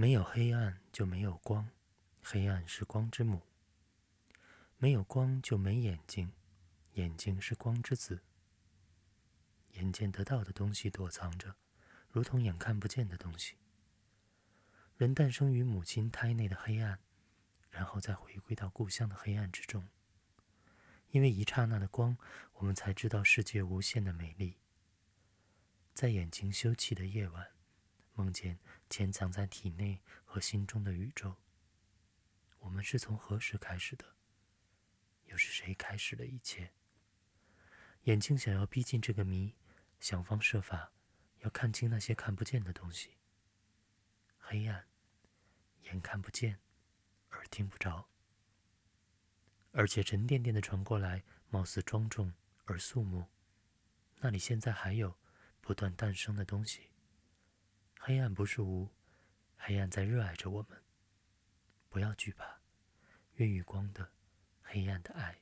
没有黑暗就没有光，黑暗是光之母。没有光就没眼睛，眼睛是光之子。眼见得到的东西躲藏着，如同眼看不见的东西。人诞生于母亲胎内的黑暗，然后再回归到故乡的黑暗之中。因为一刹那的光，我们才知道世界无限的美丽。在眼睛休憩的夜晚，梦见潜藏在体内和心中的宇宙。我们是从何时开始的？又是谁开始了一切？眼睛想要逼近这个谜，想方设法要看清那些看不见的东西。黑暗，眼看不见，耳听不着，而且沉甸甸的传过来，貌似庄重而肃穆。那里现在还有不断诞生的东西。黑暗不是无，黑暗在热爱着我们。不要惧怕，孕育光的黑暗的爱。